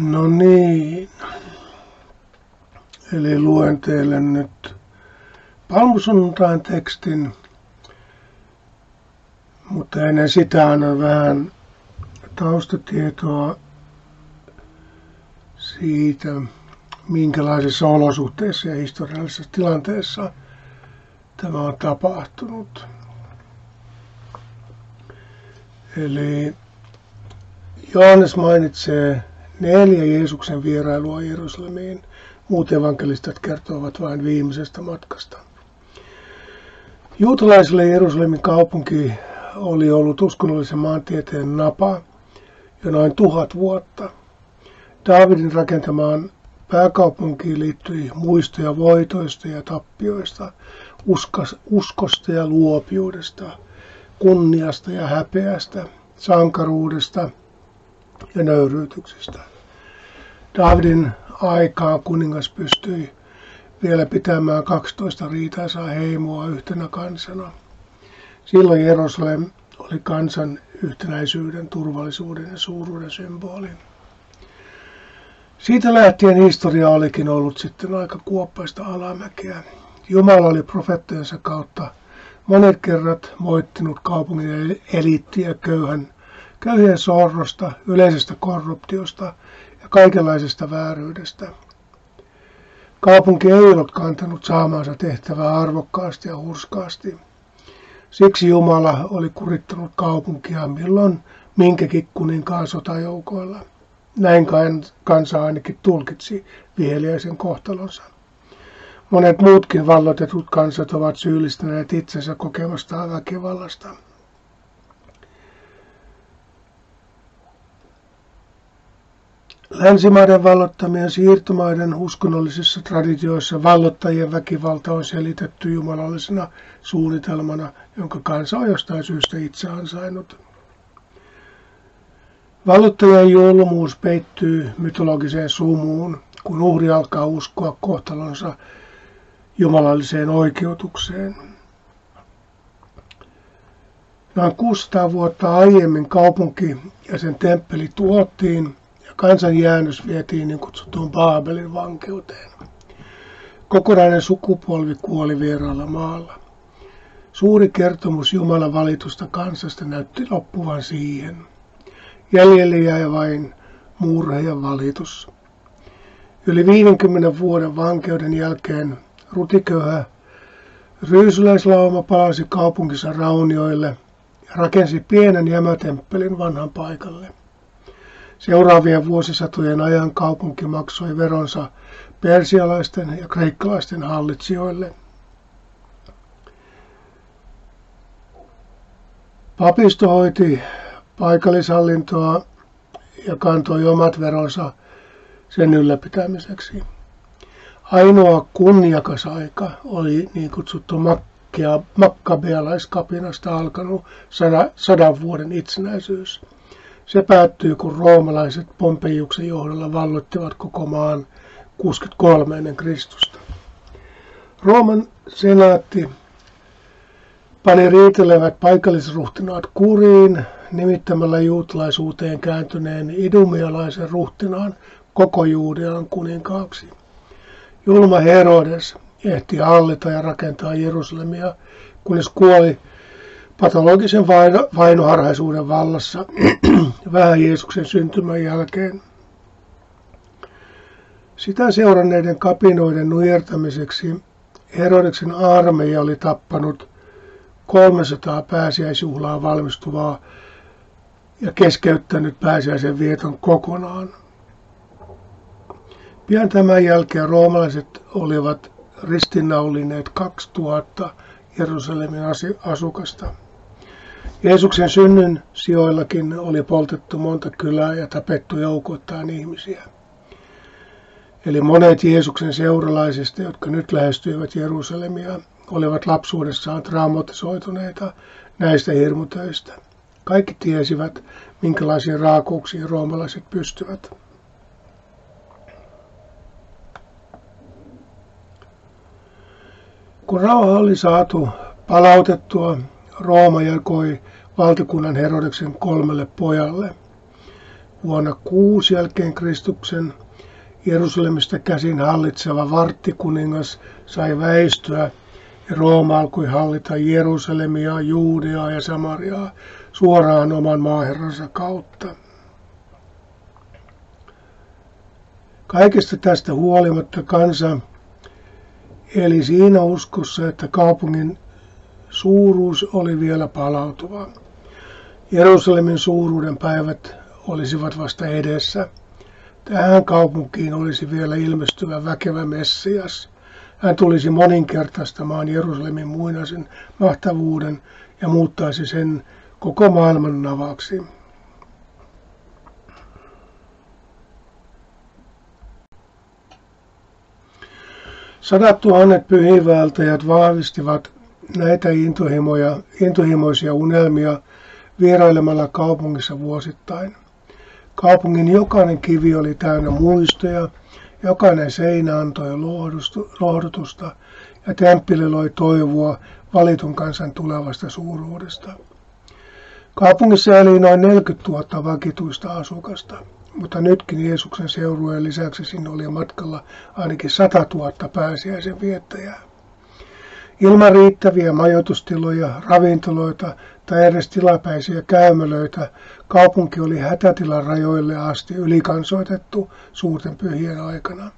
No niin. Eli luen teille nyt palmusunnuntain tekstin, mutta ennen sitä annan vähän taustatietoa siitä, minkälaisissa olosuhteissa ja historiallisessa tilanteessa tämä on tapahtunut. Eli Johannes mainitsee neljä Jeesuksen vierailua Jerusalemiin. Muut evankelistat kertovat vain viimeisestä matkasta. Juutalaisille Jerusalemin kaupunki oli ollut uskonnollisen maantieteen napa jo noin tuhat vuotta. Daavidin rakentamaan pääkaupunkiin liittyi muistoja voitoista ja tappioista, uskosta ja luopiudesta, kunniasta ja häpeästä, sankaruudesta ja nöyryytyksestä. Davidin aikaa kuningas pystyi vielä pitämään 12 riitaisaa heimoa yhtenä kansana. Silloin Jerusalem oli kansan yhtenäisyyden, turvallisuuden ja suuruuden symboli. Siitä lähtien historia olikin ollut sitten aika kuoppaista alamäkeä. Jumala oli profeettojensa kautta monet kerrat moittinut kaupungin eliittiä köyhän, köyhien sorrosta, yleisestä korruptiosta ja kaikenlaisesta vääryydestä. Kaupunki ei ollut kantanut saamaansa tehtävää arvokkaasti ja hurskaasti. Siksi Jumala oli kurittanut kaupunkia milloin minkäkin kuninkaan sotajoukoilla. Näin kansa ainakin tulkitsi viheliäisen kohtalonsa. Monet muutkin vallotetut kansat ovat syyllistäneet itsensä kokemastaan väkivallasta. Länsimaiden vallottamien siirtomaiden uskonnollisissa traditioissa vallottajien väkivalta on selitetty jumalallisena suunnitelmana, jonka kansa on jostain syystä itse ansainnut. Vallottajien julmuus peittyy mytologiseen sumuun, kun uhri alkaa uskoa kohtalonsa jumalalliseen oikeutukseen. Noin 600 vuotta aiemmin kaupunki ja sen temppeli tuottiin kansan jäännös vietiin niin kutsuttuun Baabelin vankeuteen. Kokonainen sukupolvi kuoli vieraalla maalla. Suuri kertomus Jumalan valitusta kansasta näytti loppuvan siihen. Jäljelle jäi vain murhe ja valitus. Yli 50 vuoden vankeuden jälkeen rutiköyhä ryysyläislauma palasi kaupunkinsa raunioille ja rakensi pienen jämätemppelin vanhan paikalle. Seuraavien vuosisatojen ajan kaupunki maksoi veronsa persialaisten ja kreikkalaisten hallitsijoille. Papisto hoiti paikallishallintoa ja kantoi omat veronsa sen ylläpitämiseksi. Ainoa kunniakas aika oli niin kutsuttu makkabealaiskapinasta alkanut sada, sadan vuoden itsenäisyys. Se päättyi, kun roomalaiset Pompeiuksen johdolla vallottivat koko maan 63 ennen Kristusta. Rooman senaatti pani riitelevät paikallisruhtinaat kuriin nimittämällä juutalaisuuteen kääntyneen idumialaisen ruhtinaan koko Juudean kuninkaaksi. Julma Herodes ehti hallita ja rakentaa Jerusalemia, kunnes kuoli patologisen vainoharhaisuuden vallassa vähän Jeesuksen syntymän jälkeen. Sitä seuranneiden kapinoiden nujertamiseksi Herodeksen armeija oli tappanut 300 pääsiäisjuhlaa valmistuvaa ja keskeyttänyt pääsiäisen vieton kokonaan. Pian tämän jälkeen roomalaiset olivat ristinnaulineet 2000 Jerusalemin asukasta. Jeesuksen synnyn sijoillakin oli poltettu monta kylää ja tapettu joukoittain ihmisiä. Eli monet Jeesuksen seuralaisista, jotka nyt lähestyivät Jerusalemia, olivat lapsuudessaan traumatisoituneita näistä hirmutöistä. Kaikki tiesivät, minkälaisiin raakuuksiin roomalaiset pystyvät. Kun rauha oli saatu palautettua, Rooma jakoi valtakunnan Herodeksen kolmelle pojalle. vuonna 6 jälkeen Kristuksen Jerusalemista käsin hallitseva varttikuningas sai väistyä ja Rooma alkoi hallita Jerusalemia, Juudeaa ja Samariaa suoraan oman maaherransa kautta. Kaikesta tästä huolimatta kansa eli siinä uskossa, että kaupungin suuruus oli vielä palautuva. Jerusalemin suuruuden päivät olisivat vasta edessä. Tähän kaupunkiin olisi vielä ilmestyvä väkevä Messias. Hän tulisi moninkertaistamaan Jerusalemin muinaisen mahtavuuden ja muuttaisi sen koko maailman navaksi. Sadat tuhannet pyhiinvaeltajat vahvistivat näitä intohimoja, intohimoisia unelmia vierailemalla kaupungissa vuosittain. Kaupungin jokainen kivi oli täynnä muistoja, jokainen seinä antoi lohdutusta ja temppeli loi toivoa valitun kansan tulevasta suuruudesta. Kaupungissa eli noin 40 000 vakituista asukasta, mutta nytkin Jeesuksen seurueen lisäksi sinne oli matkalla ainakin 100 000 pääsiäisen viettäjää. Ilman riittäviä majoitustiloja, ravintoloita tai edes tilapäisiä käymälöitä, kaupunki oli hätätilan rajoille asti ylikansoitettu suurten pyhien aikana.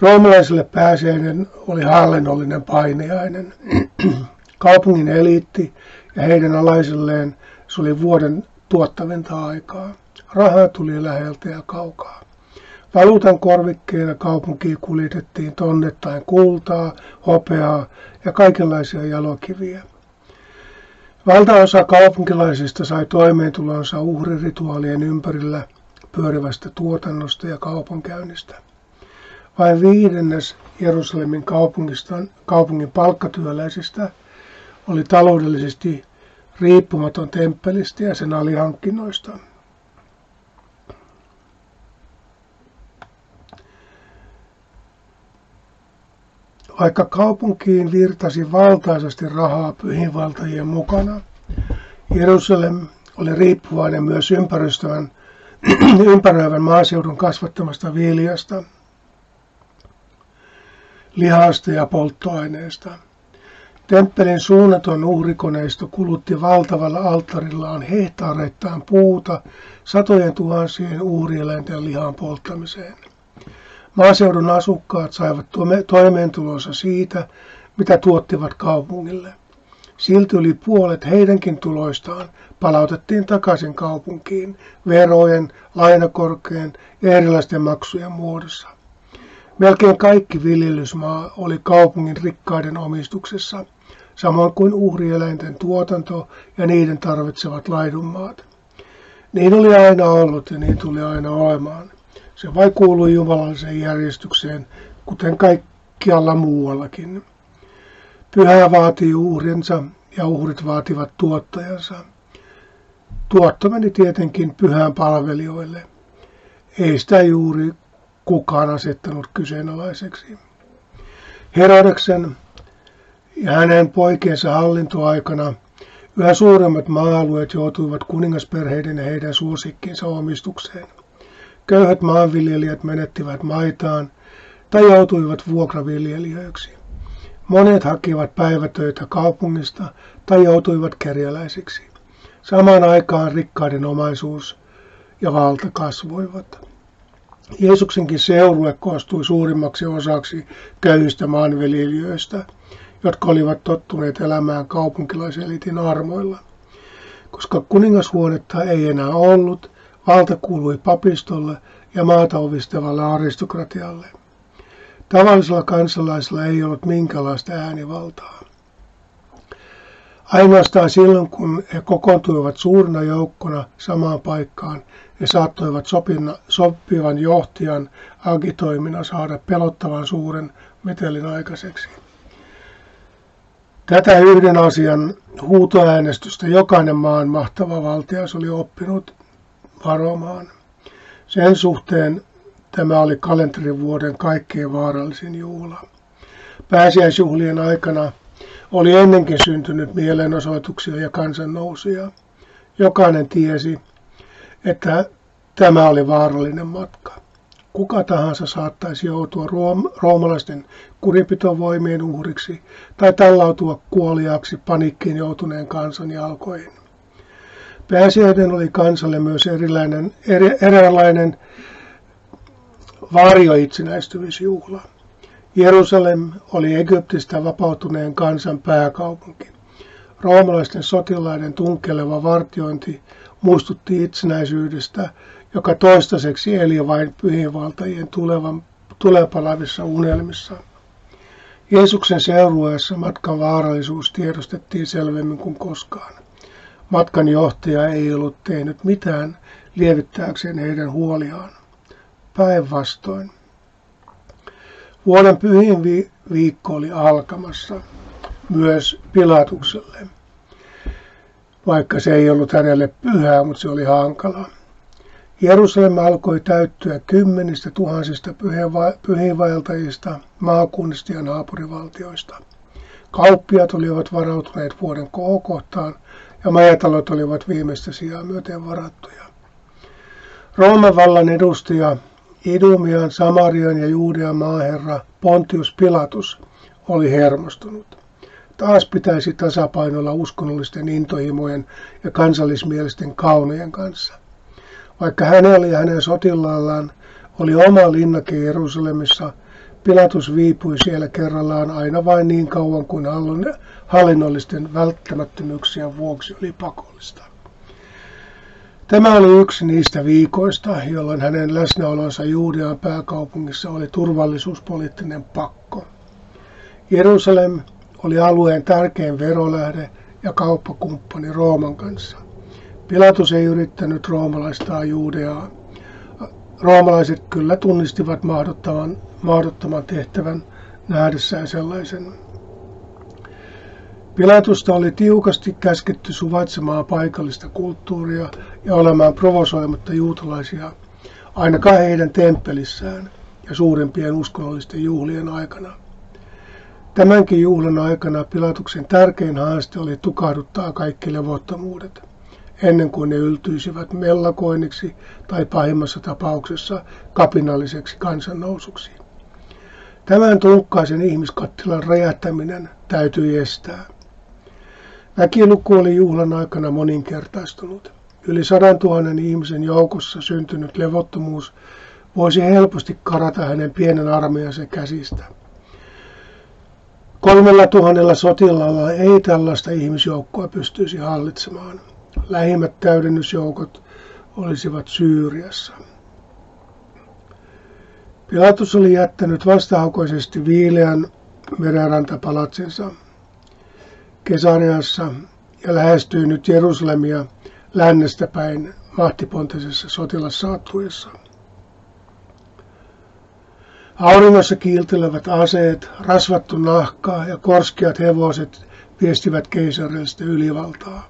Roomalaisille pääsiäinen oli hallinnollinen painiainen. Kaupungin eliitti ja heidän alaisilleen se oli vuoden tuottavinta aikaa. Rahaa tuli läheltä ja kaukaa. Valuutan korvikkeena kaupunkiin kuljetettiin tonnettain kultaa, hopeaa ja kaikenlaisia jalokiviä. Valtaosa kaupunkilaisista sai toimeentulonsa uhrirituaalien ympärillä pyörivästä tuotannosta ja kaupankäynnistä. Vain viidennes Jerusalemin kaupungista, kaupungin palkkatyöläisistä oli taloudellisesti riippumaton temppelistä ja sen alihankkinnoista. Vaikka kaupunkiin virtasi valtaisesti rahaa pyhinvaltajien mukana, Jerusalem oli riippuvainen myös ympäröivän, ympäröivän maaseudun kasvattamasta viljasta, lihasta ja polttoaineesta. Temppelin suunnaton uhrikoneisto kulutti valtavalla alttarillaan hehtaareittain puuta satojen tuhansien uhrieläinten lihan polttamiseen. Maaseudun asukkaat saivat toimeentulonsa siitä, mitä tuottivat kaupungille. Silti yli puolet heidänkin tuloistaan palautettiin takaisin kaupunkiin verojen, lainakorkeen ja erilaisten maksujen muodossa. Melkein kaikki viljelysmaa oli kaupungin rikkaiden omistuksessa, samoin kuin uhrieläinten tuotanto ja niiden tarvitsevat laidunmaat. Niin oli aina ollut ja niin tuli aina olemaan. Se vai kuului jumalalliseen järjestykseen, kuten kaikkialla muuallakin. Pyhä vaatii uhrinsa ja uhrit vaativat tuottajansa. Tuotto meni tietenkin pyhään palvelijoille. Ei sitä juuri kukaan asettanut kyseenalaiseksi. Herodeksen ja hänen poikiensa hallintoaikana yhä suuremmat maa-alueet joutuivat kuningasperheiden ja heidän suosikkinsa omistukseen. Köyhät maanviljelijät menettivät maitaan tai joutuivat vuokraviljelijöiksi. Monet hakivat päivätöitä kaupungista tai joutuivat kerjäläisiksi. Samaan aikaan rikkaiden omaisuus ja valta kasvoivat. Jeesuksenkin seurue koostui suurimmaksi osaksi köyhistä maanviljelijöistä, jotka olivat tottuneet elämään kaupunkilaiselitin armoilla. Koska kuningashuonetta ei enää ollut, Valta kuului papistolle ja maata ovistavalle aristokratialle. Tavallisella kansalaisella ei ollut minkälaista äänivaltaa. Ainoastaan silloin, kun he kokoontuivat suurina joukkona samaan paikkaan, he saattoivat sopina, sopivan johtajan agitoimina saada pelottavan suuren metelin aikaiseksi. Tätä yhden asian huutoäänestystä jokainen maan mahtava valtias oli oppinut varomaan. Sen suhteen tämä oli kalenterivuoden kaikkein vaarallisin juhla. Pääsiäisjuhlien aikana oli ennenkin syntynyt mielenosoituksia ja kansannousuja. Jokainen tiesi, että tämä oli vaarallinen matka. Kuka tahansa saattaisi joutua roomalaisten kurinpitovoimien uhriksi tai tallautua kuoliaaksi panikkiin joutuneen kansan jalkoihin. Pääsiäinen oli kansalle myös erilainen, eri, eräänlainen varjoitsenäistymisjuhla. Jerusalem oli Egyptistä vapautuneen kansan pääkaupunki. Roomalaisten sotilaiden tunkeleva vartiointi muistutti itsenäisyydestä, joka toistaiseksi eli vain pyhiinvaltajien tulevan, tulepalavissa unelmissa. Jeesuksen seurueessa matkan vaarallisuus tiedostettiin selvemmin kuin koskaan. Matkan johtaja ei ollut tehnyt mitään lievittääkseen heidän huoliaan. Päinvastoin. Vuoden pyhin vi- viikko oli alkamassa myös Pilatukselle, vaikka se ei ollut hänelle pyhää, mutta se oli hankalaa. Jerusalem alkoi täyttyä kymmenistä tuhansista pyhiinvaeltajista, maakunnista ja naapurivaltioista. Kauppiat olivat varautuneet vuoden kohokohtaan ja majatalot olivat viimeistä sijaa myöten varattuja. Rooman vallan edustaja Idumian, Samarian ja Juudean maaherra Pontius Pilatus oli hermostunut. Taas pitäisi tasapainolla uskonnollisten intohimojen ja kansallismielisten kaunojen kanssa. Vaikka hänellä ja hänen sotilaallaan oli oma linnake Jerusalemissa, Pilatus viipui siellä kerrallaan aina vain niin kauan kuin hallinnollisten välttämättömyyksien vuoksi oli pakollista. Tämä oli yksi niistä viikoista, jolloin hänen läsnäolonsa Juudean pääkaupungissa oli turvallisuuspoliittinen pakko. Jerusalem oli alueen tärkein verolähde ja kauppakumppani Rooman kanssa. Pilatus ei yrittänyt roomalaistaa Juudeaa. Roomalaiset kyllä tunnistivat mahdottoman, mahdottoman tehtävän nähdessään sellaisen. Pilatusta oli tiukasti käsketty suvaitsemaan paikallista kulttuuria ja olemaan provosoimatta juutalaisia ainakaan heidän temppelissään ja suurimpien uskonnollisten juhlien aikana. Tämänkin juhlan aikana Pilatuksen tärkein haaste oli tukahduttaa kaikki levottomuudet, ennen kuin ne yltyisivät mellakoinniksi tai pahimmassa tapauksessa kapinalliseksi kansannousuksi. Tämän tunkkaisen ihmiskattilan räjähtäminen täytyi estää. Väkiluku oli juhlan aikana moninkertaistunut. Yli sadan tuhannen ihmisen joukossa syntynyt levottomuus voisi helposti karata hänen pienen armeijansa käsistä. Kolmella tuhannella sotilaalla ei tällaista ihmisjoukkoa pystyisi hallitsemaan. Lähimmät täydennysjoukot olisivat Syyriassa. Pilatus oli jättänyt vastahaukoisesti viileän merenrantapalatsinsa Kesariassa ja lähestyi nyt Jerusalemia lännestä päin mahtipontisessa sotilassaattuessa. Auringossa kiiltelevät aseet, rasvattu nahka ja korskeat hevoset viestivät keisarillista ylivaltaa.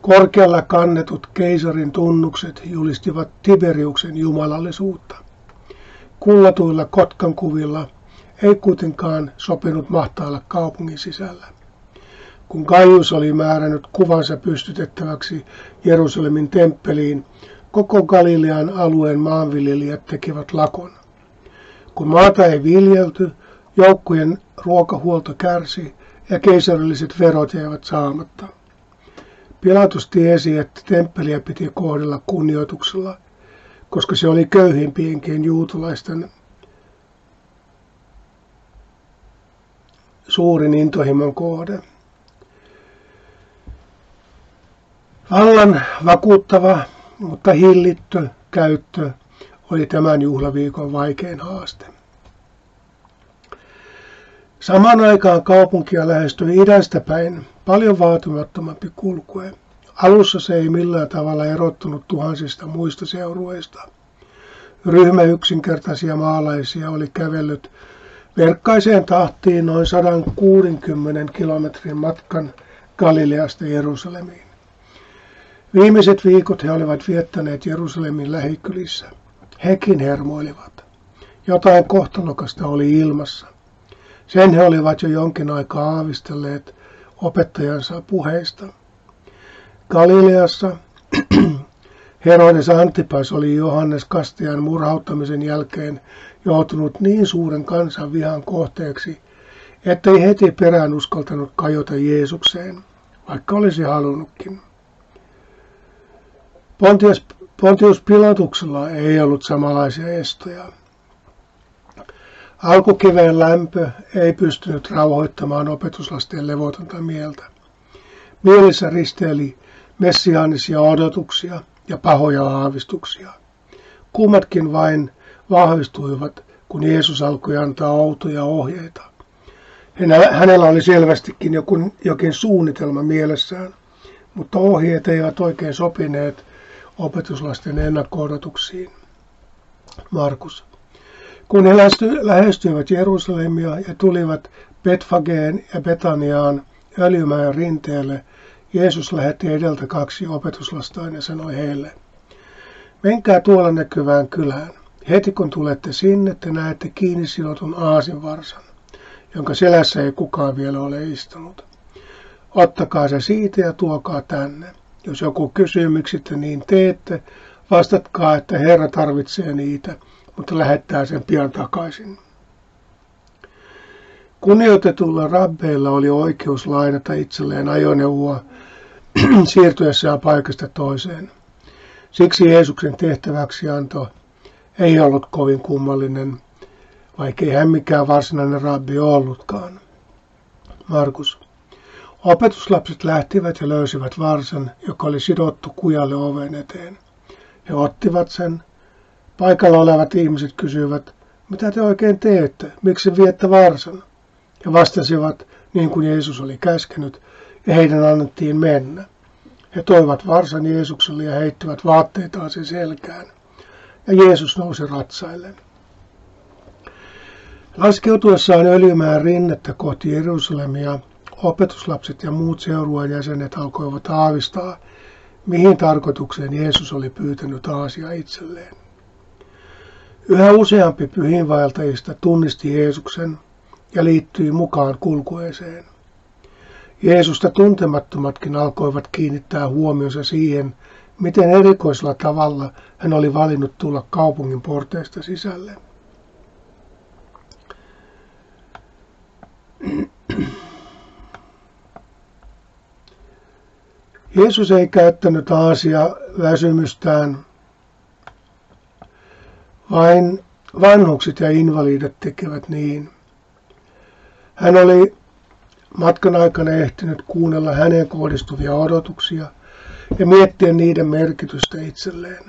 Korkealla kannetut keisarin tunnukset julistivat Tiberiuksen jumalallisuutta. Kullatuilla kotkankuvilla ei kuitenkaan sopinut mahtailla kaupungin sisällä. Kun Kaius oli määrännyt kuvansa pystytettäväksi Jerusalemin temppeliin, koko Galilean alueen maanviljelijät tekivät lakon. Kun maata ei viljelty, joukkojen ruokahuolto kärsi ja keisarilliset verot jäivät saamatta. Pilatus tiesi, että temppeliä piti kohdella kunnioituksella, koska se oli köyhimpienkin juutalaisten suurin intohimon kohde. Vallan vakuuttava, mutta hillitty käyttö oli tämän juhlaviikon vaikein haaste. Samaan aikaan kaupunkia lähestyi idästä päin paljon vaatimattomampi kulkue. Alussa se ei millään tavalla erottunut tuhansista muista seurueista. Ryhmä yksinkertaisia maalaisia oli kävellyt verkkaiseen tahtiin noin 160 kilometrin matkan Galileasta Jerusalemiin. Viimeiset viikot he olivat viettäneet Jerusalemin lähikylissä. Hekin hermoilivat. Jotain kohtalokasta oli ilmassa. Sen he olivat jo jonkin aikaa aavistelleet opettajansa puheista. Galileassa Herodes Antipas oli Johannes Kastian murhauttamisen jälkeen joutunut niin suuren kansan vihan kohteeksi, ettei heti perään uskaltanut kajota Jeesukseen, vaikka olisi halunnutkin. Pontius, Pontius Pilatuksella ei ollut samanlaisia estoja. Alkukiveen lämpö ei pystynyt rauhoittamaan opetuslasten levotonta mieltä. Mielessä risteili messiaanisia odotuksia ja pahoja aavistuksia. Kummatkin vain vahvistuivat, kun Jeesus alkoi antaa outoja ohjeita. Hänellä oli selvästikin jokin, jokin suunnitelma mielessään, mutta ohjeet eivät oikein sopineet opetuslasten ennakko-odotuksiin. Markus. Kun he lähestyivät Jerusalemia ja tulivat Betfageen ja Betaniaan Öljymäen rinteelle, Jeesus lähetti edeltä kaksi opetuslastaan ja sanoi heille, Menkää tuolla näkyvään kylään. Heti kun tulette sinne, te näette kiinni sidotun aasinvarsan, jonka selässä ei kukaan vielä ole istunut. Ottakaa se siitä ja tuokaa tänne. Jos joku kysyy, miksi te niin teette, vastatkaa, että Herra tarvitsee niitä, mutta lähettää sen pian takaisin. Kunnioitetulla rabbeilla oli oikeus lainata itselleen ajoneuvoa siirtyessään paikasta toiseen. Siksi Jeesuksen tehtäväksi anto ei ollut kovin kummallinen, vaikkei hän mikään varsinainen rabbi ollutkaan. Markus. Opetuslapset lähtivät ja löysivät varsan, joka oli sidottu kujalle oven eteen. He ottivat sen. Paikalla olevat ihmiset kysyivät, mitä te oikein teette, miksi viette varsan? Ja vastasivat, niin kuin Jeesus oli käskenyt, ja heidän annettiin mennä. He toivat varsan Jeesukselle ja heittivät vaatteitaan sen selkään. Ja Jeesus nousi ratsaille. Laskeutuessaan öljymään rinnettä kohti Jerusalemia, opetuslapset ja muut seurueen jäsenet alkoivat aavistaa, mihin tarkoitukseen Jeesus oli pyytänyt Aasia itselleen. Yhä useampi pyhinvaeltajista tunnisti Jeesuksen ja liittyi mukaan kulkueeseen. Jeesusta tuntemattomatkin alkoivat kiinnittää huomionsa siihen, miten erikoisella tavalla hän oli valinnut tulla kaupungin porteista sisälle. Jeesus ei käyttänyt Aasia väsymystään, vain vanhukset ja invalidit tekevät niin. Hän oli matkan aikana ehtinyt kuunnella häneen kohdistuvia odotuksia ja miettiä niiden merkitystä itselleen.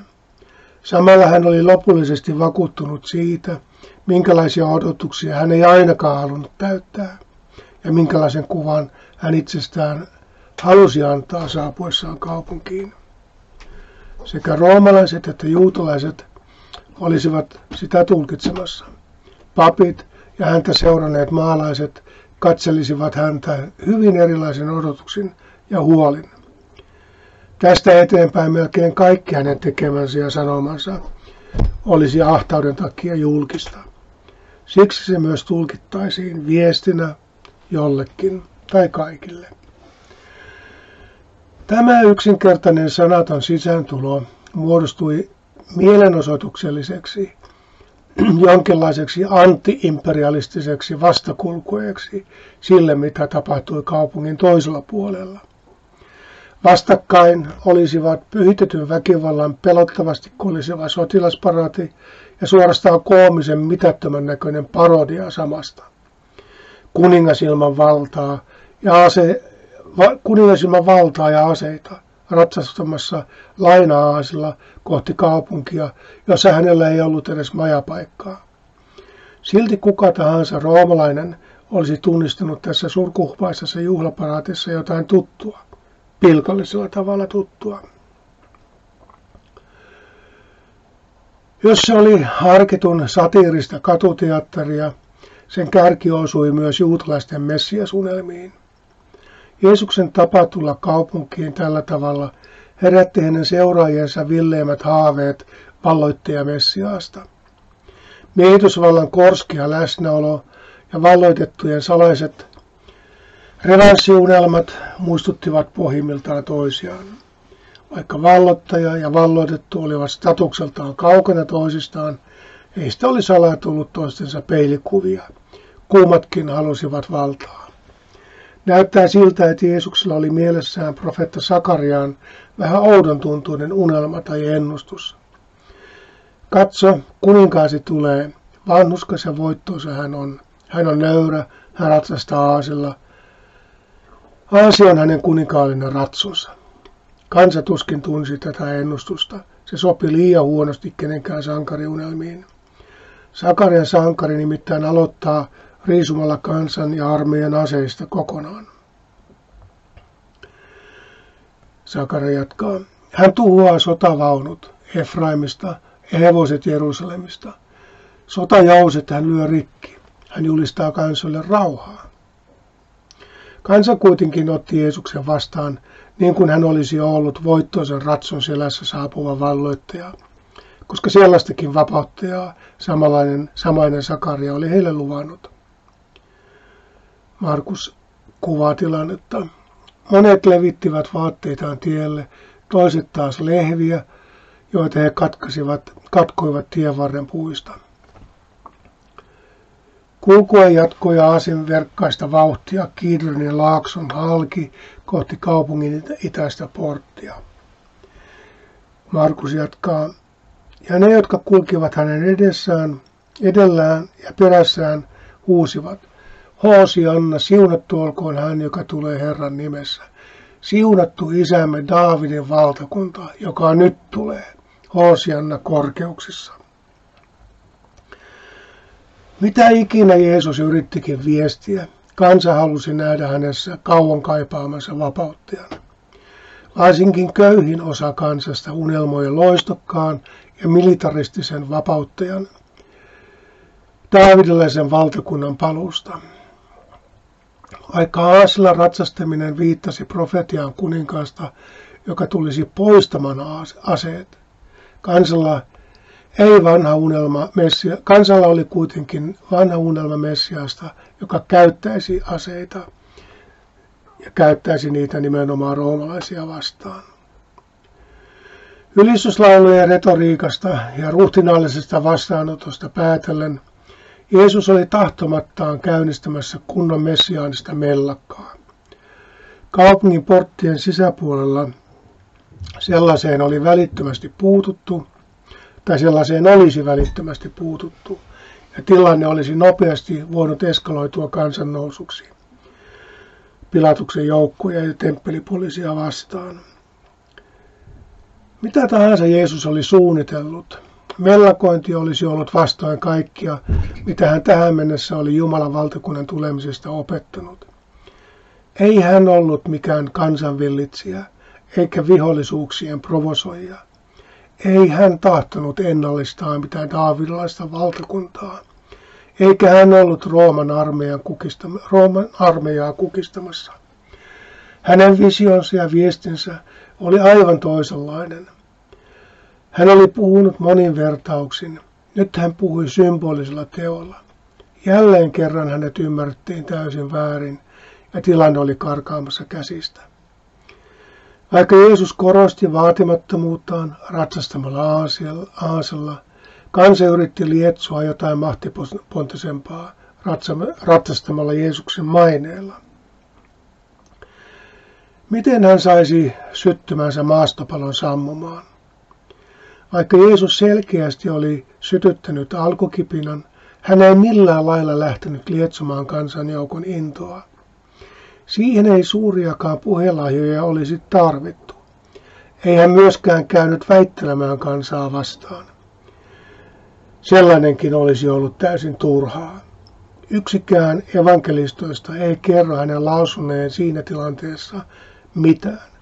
Samalla hän oli lopullisesti vakuuttunut siitä, minkälaisia odotuksia hän ei ainakaan halunnut täyttää ja minkälaisen kuvan hän itsestään halusi antaa saapuessaan kaupunkiin. Sekä roomalaiset että juutalaiset olisivat sitä tulkitsemassa. Papit ja häntä seuranneet maalaiset katselisivat häntä hyvin erilaisin odotuksin ja huolin. Tästä eteenpäin melkein kaikki hänen tekemänsä ja sanomansa olisi ahtauden takia julkista. Siksi se myös tulkittaisiin viestinä jollekin tai kaikille. Tämä yksinkertainen sanaton sisääntulo muodostui mielenosoitukselliseksi, jonkinlaiseksi antiimperialistiseksi vastakulkueeksi sille, mitä tapahtui kaupungin toisella puolella. Vastakkain olisivat pyhitetyn väkivallan pelottavasti koliseva sotilasparati ja suorastaan koomisen mitättömän näköinen parodia samasta. Kuningas ilman valtaa ja ase, kuningas ilman valtaa ja aseita ratsastamassa laina kohti kaupunkia, jossa hänellä ei ollut edes majapaikkaa. Silti kuka tahansa roomalainen olisi tunnistanut tässä surkuhpaisessa juhlaparaatissa jotain tuttua, pilkallisella tavalla tuttua. Jos se oli harkitun satiirista katuteatteria, sen kärki osui myös juutalaisten messiasunelmiin. Jeesuksen tapa tulla kaupunkiin tällä tavalla herätti hänen seuraajiensa villeimmät haaveet valloittaja Messiaasta. Miehitysvallan korskia läsnäolo ja valloitettujen salaiset revanssiunelmat muistuttivat pohjimmiltaan toisiaan. Vaikka vallottaja ja valloitettu olivat statukseltaan kaukana toisistaan, heistä oli salaa tullut toistensa peilikuvia. Kummatkin halusivat valtaa. Näyttää siltä, että Jeesuksella oli mielessään profetta Sakariaan vähän oudon tuntuinen unelma tai ennustus. Katso, kuninkaasi tulee, vanhuskas ja voittoisa hän on. Hän on nöyrä, hän ratsastaa aasilla. Aasi on hänen kuninkaallinen ratsonsa. Kansa tuskin tunsi tätä ennustusta. Se sopi liian huonosti kenenkään sankariunelmiin. Sakarian sankari nimittäin aloittaa riisumalla kansan ja armeijan aseista kokonaan. Sakari jatkaa. Hän tuhoaa sotavaunut Efraimista ja hevoset Jerusalemista. Sotajauset hän lyö rikki. Hän julistaa kansalle rauhaa. Kansa kuitenkin otti Jeesuksen vastaan niin kuin hän olisi ollut voittoisen ratson selässä saapuva valloittaja, koska sellaistakin vapauttajaa samanlainen, samainen Sakaria oli heille luvannut. Markus kuvaa tilannetta. Monet levittivät vaatteitaan tielle, toiset taas lehviä, joita he katkasivat, katkoivat tienvarren puista. Kulkua jatkoi Aasin verkkaista vauhtia Kidronin laakson halki kohti kaupungin itäistä porttia. Markus jatkaa, ja ne, jotka kulkivat hänen edessään, edellään ja perässään, huusivat, Hoosi Anna, siunattu olkoon hän, joka tulee Herran nimessä. Siunattu isämme Daavidin valtakunta, joka nyt tulee. Hoosi Anna korkeuksissa. Mitä ikinä Jeesus yrittikin viestiä, kansa halusi nähdä hänessä kauan kaipaamansa vapauttajan. Varsinkin köyhin osa kansasta unelmoi loistokkaan ja militaristisen vapauttajan, Daavidilaisen valtakunnan palusta. Vaikka Aasilla ratsastaminen viittasi profetiaan kuninkaasta, joka tulisi poistamaan aseet, kansalla ei vanha unelma messia, kansalla oli kuitenkin vanha unelma Messiasta, joka käyttäisi aseita ja käyttäisi niitä nimenomaan roomalaisia vastaan. Ylistyslaulujen retoriikasta ja ruhtinaallisesta vastaanotosta päätellen Jeesus oli tahtomattaan käynnistämässä kunnon messiaanista mellakkaa. Kaupungin porttien sisäpuolella sellaiseen oli välittömästi puututtu, tai sellaiseen olisi välittömästi puututtu, ja tilanne olisi nopeasti voinut eskaloitua kansannousuksi Pilatuksen joukkoja ja temppelipoliisia vastaan. Mitä tahansa Jeesus oli suunnitellut, mellakointi olisi ollut vastoin kaikkia, mitä hän tähän mennessä oli Jumalan valtakunnan tulemisesta opettanut. Ei hän ollut mikään kansanvillitsijä, eikä vihollisuuksien provosoija. Ei hän tahtonut ennallistaa mitään daavilaista valtakuntaa, eikä hän ollut Rooman, armeijan kukistama, Rooman armeijaa kukistamassa. Hänen visionsa ja viestinsä oli aivan toisenlainen. Hän oli puhunut monin vertauksin. Nyt hän puhui symbolisella teolla. Jälleen kerran hänet ymmärrettiin täysin väärin ja tilanne oli karkaamassa käsistä. Vaikka Jeesus korosti vaatimattomuuttaan ratsastamalla aasella, kansa yritti lietsoa jotain mahtipontisempaa ratsastamalla Jeesuksen maineella. Miten hän saisi syttymänsä maastopalon sammumaan? Vaikka Jeesus selkeästi oli sytyttänyt alkukipinan, hän ei millään lailla lähtenyt lietsomaan kansanjoukon intoa. Siihen ei suuriakaan puhelahjoja olisi tarvittu. Ei hän myöskään käynyt väittelemään kansaa vastaan. Sellainenkin olisi ollut täysin turhaa. Yksikään evankelistoista ei kerro hänen lausuneen siinä tilanteessa mitään.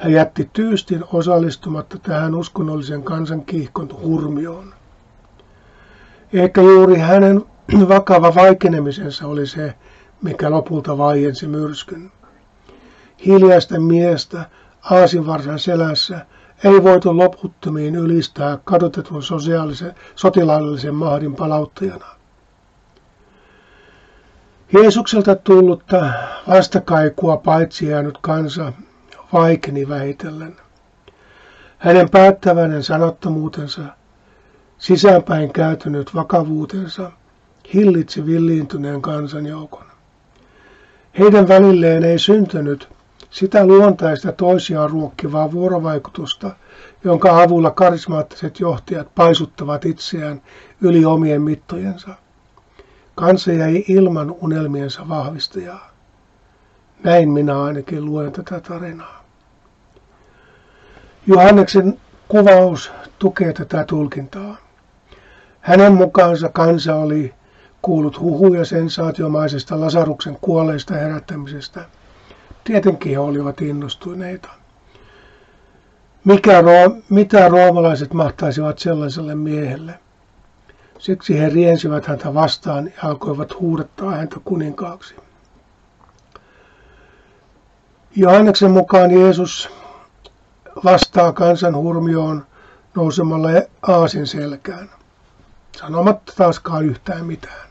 Hän jätti tyystin osallistumatta tähän uskonnollisen kansan kiihkon hurmioon. Ehkä juuri hänen vakava vaikenemisensa oli se, mikä lopulta vaiensi myrskyn. Hiljaisten miestä aasinvarsan selässä ei voitu loputtomiin ylistää kadotetun sosiaalisen, sotilaallisen mahdin palauttajana. Jeesukselta tullutta vastakaikua paitsi jäänyt kansa vaikeni vähitellen. Hänen päättäväinen sanottomuutensa, sisäänpäin käytynyt vakavuutensa, hillitsi villiintyneen kansanjoukon. Heidän välilleen ei syntynyt sitä luontaista toisiaan ruokkivaa vuorovaikutusta, jonka avulla karismaattiset johtajat paisuttavat itseään yli omien mittojensa. Kansa jäi ilman unelmiensa vahvistajaa. Näin minä ainakin luen tätä tarinaa. Johanneksen kuvaus tukee tätä tulkintaa. Hänen mukaansa kansa oli kuullut huhuja sensaatiomaisesta Lasaruksen kuolleista herättämisestä. Tietenkin he olivat innostuneita. Mikä, mitä roomalaiset mahtaisivat sellaiselle miehelle? Siksi he riensivät häntä vastaan ja alkoivat huudettaa häntä kuninkaaksi. Johanneksen mukaan Jeesus vastaa kansan hurmioon nousemalla aasin selkään, sanomatta taaskaan yhtään mitään.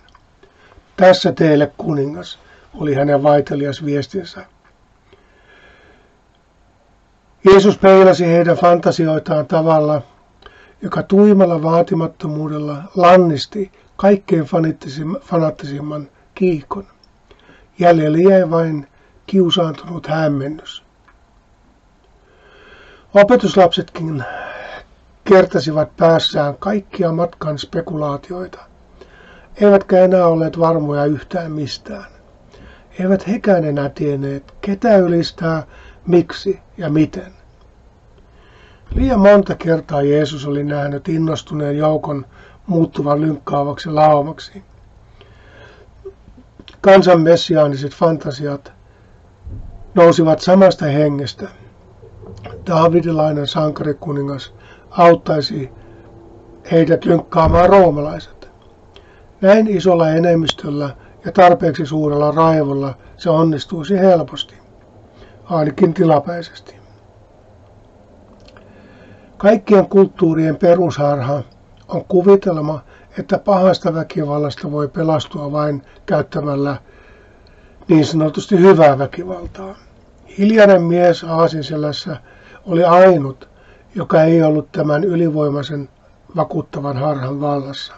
Tässä teille kuningas, oli hänen vaitelias viestinsä. Jeesus peilasi heidän fantasioitaan tavalla, joka tuimalla vaatimattomuudella lannisti kaikkein fanaattisimman kiikon. Jäljelle jäi vain kiusaantunut hämmennys. Opetuslapsetkin kertasivat päässään kaikkia matkan spekulaatioita, eivätkä enää olleet varmoja yhtään mistään. Eivät hekään enää tienneet, ketä ylistää, miksi ja miten. Liian monta kertaa Jeesus oli nähnyt innostuneen joukon muuttuvan lynkkaavaksi laumaksi. Kansan messiaaniset fantasiat nousivat samasta hengestä. Davidilainen sankarikuningas auttaisi heidät lynkkaamaan roomalaiset. Näin isolla enemmistöllä ja tarpeeksi suurella raivolla se onnistuisi helposti, ainakin tilapäisesti. Kaikkien kulttuurien perusharha on kuvitelma, että pahasta väkivallasta voi pelastua vain käyttämällä niin sanotusti hyvää väkivaltaa. Hiljainen mies Aasinselässä oli ainut, joka ei ollut tämän ylivoimaisen vakuuttavan harhan vallassa.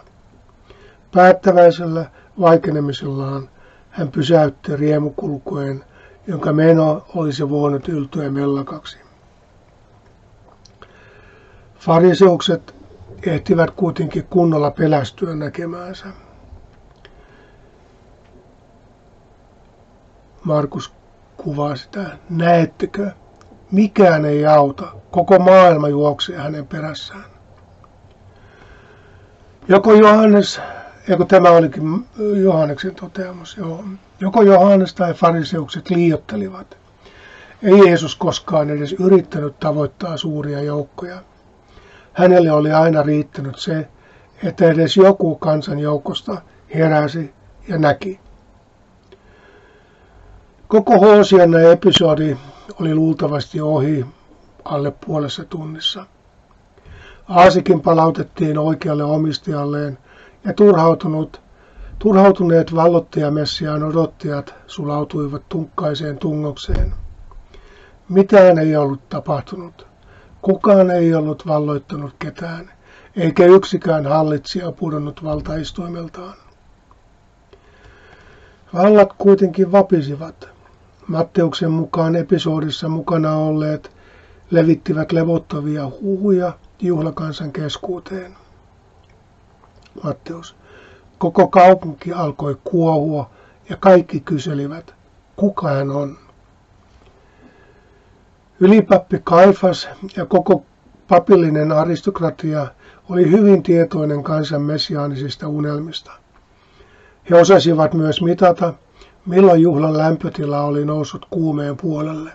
Päättäväisellä vaikenemisellaan hän pysäytti riemukulkueen, jonka meno olisi voinut yltyä mellakaksi. Fariseukset ehtivät kuitenkin kunnolla pelästyä näkemäänsä. Markus kuvaa sitä, näettekö, mikään ei auta, koko maailma juoksee hänen perässään. Joko Johannes, eikö tämä olikin Johanneksen toteamus, joo. joko Johannes tai fariseukset liiottelivat. Ei Jeesus koskaan edes yrittänyt tavoittaa suuria joukkoja. Hänelle oli aina riittänyt se, että edes joku kansan joukosta heräsi ja näki. Koko Hosianna-episodi oli luultavasti ohi alle puolessa tunnissa. Aasikin palautettiin oikealle omistajalleen ja turhautunut, turhautuneet vallottajamessiaan odottajat sulautuivat tunkkaiseen tungokseen. Mitään ei ollut tapahtunut. Kukaan ei ollut valloittanut ketään, eikä yksikään hallitsija pudonnut valtaistuimeltaan. Vallat kuitenkin vapisivat. Matteuksen mukaan episodissa mukana olleet levittivät levottavia huhuja juhlakansan keskuuteen. Matteus. Koko kaupunki alkoi kuohua ja kaikki kyselivät, kuka hän on. Ylipappi Kaifas ja koko papillinen aristokratia oli hyvin tietoinen kansan messiaanisista unelmista. He osasivat myös mitata, milloin juhlan lämpötila oli noussut kuumeen puolelle.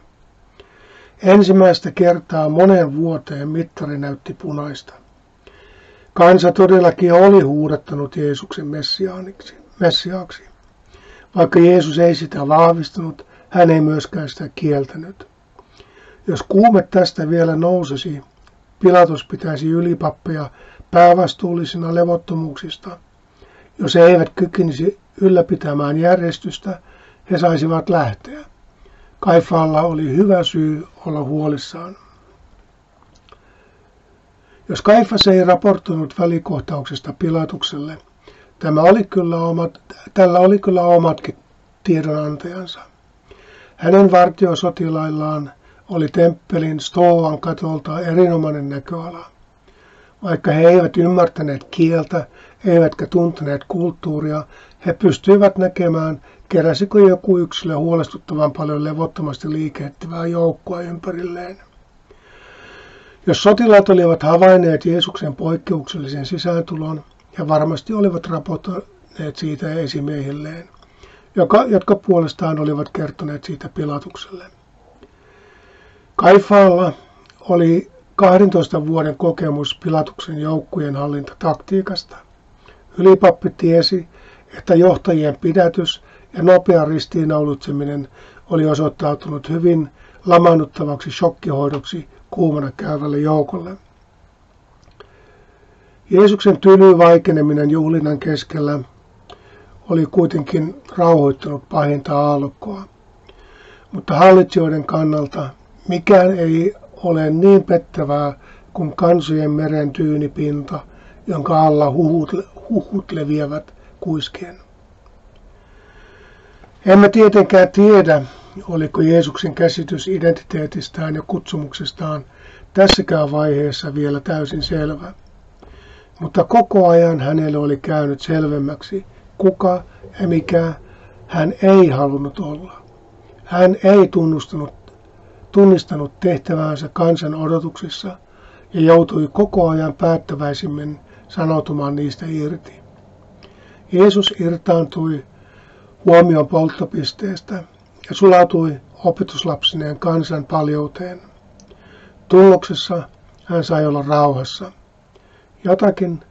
Ensimmäistä kertaa monen vuoteen mittari näytti punaista. Kansa todellakin oli huudattanut Jeesuksen messiaaniksi, messiaaksi. Vaikka Jeesus ei sitä vahvistanut, hän ei myöskään sitä kieltänyt. Jos kuume tästä vielä nousisi, Pilatus pitäisi ylipappeja päävastuullisina levottomuuksista. Jos he eivät kykenisi ylläpitämään järjestystä, he saisivat lähteä. Kaifalla oli hyvä syy olla huolissaan. Jos Kaifas ei raportoinut välikohtauksesta Pilatukselle, tämä oli kyllä omat, tällä oli kyllä omatkin tiedonantajansa. Hänen vartiosotilaillaan oli temppelin Stoan katolta erinomainen näköala. Vaikka he eivät ymmärtäneet kieltä, eivätkä tunteneet kulttuuria, he pystyivät näkemään, keräsikö joku yksilö huolestuttavan paljon levottomasti liikehtivää joukkoa ympärilleen. Jos sotilaat olivat havainneet Jeesuksen poikkeuksellisen sisääntulon, he varmasti olivat raportoineet siitä esimiehilleen, joka, jotka puolestaan olivat kertoneet siitä Pilatukselle. Kaifaalla oli 12 vuoden kokemus Pilatuksen joukkueen hallintataktiikasta. Ylipappi tiesi, että johtajien pidätys ja nopea ristiinnaulitseminen oli osoittautunut hyvin lamaannuttavaksi shokkihoidoksi kuumana käyvälle joukolle. Jeesuksen tyly vaikeneminen juhlinnan keskellä oli kuitenkin rauhoittanut pahinta aallokkoa. Mutta hallitsijoiden kannalta mikään ei ole niin pettävää kuin kansojen meren tyynipinta, jonka alla huhut, huhut leviävät kuiskien. Emme tietenkään tiedä, oliko Jeesuksen käsitys identiteetistään ja kutsumuksestaan tässäkään vaiheessa vielä täysin selvä. Mutta koko ajan hänelle oli käynyt selvemmäksi, kuka ja mikä hän ei halunnut olla. Hän ei tunnustanut, tunnistanut tehtäväänsä kansan odotuksissa ja joutui koko ajan päättäväisimmin sanoutumaan niistä irti. Jeesus irtaantui huomion polttopisteestä ja sulautui opetuslapsineen kansan paljouteen. Tuloksessa hän sai olla rauhassa. Jotakin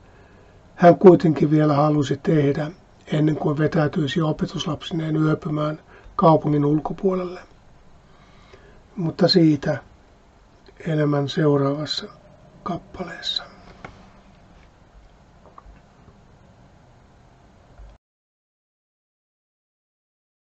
hän kuitenkin vielä halusi tehdä ennen kuin vetäytyisi opetuslapsineen yöpymään kaupungin ulkopuolelle. Mutta siitä enemmän seuraavassa kappaleessa.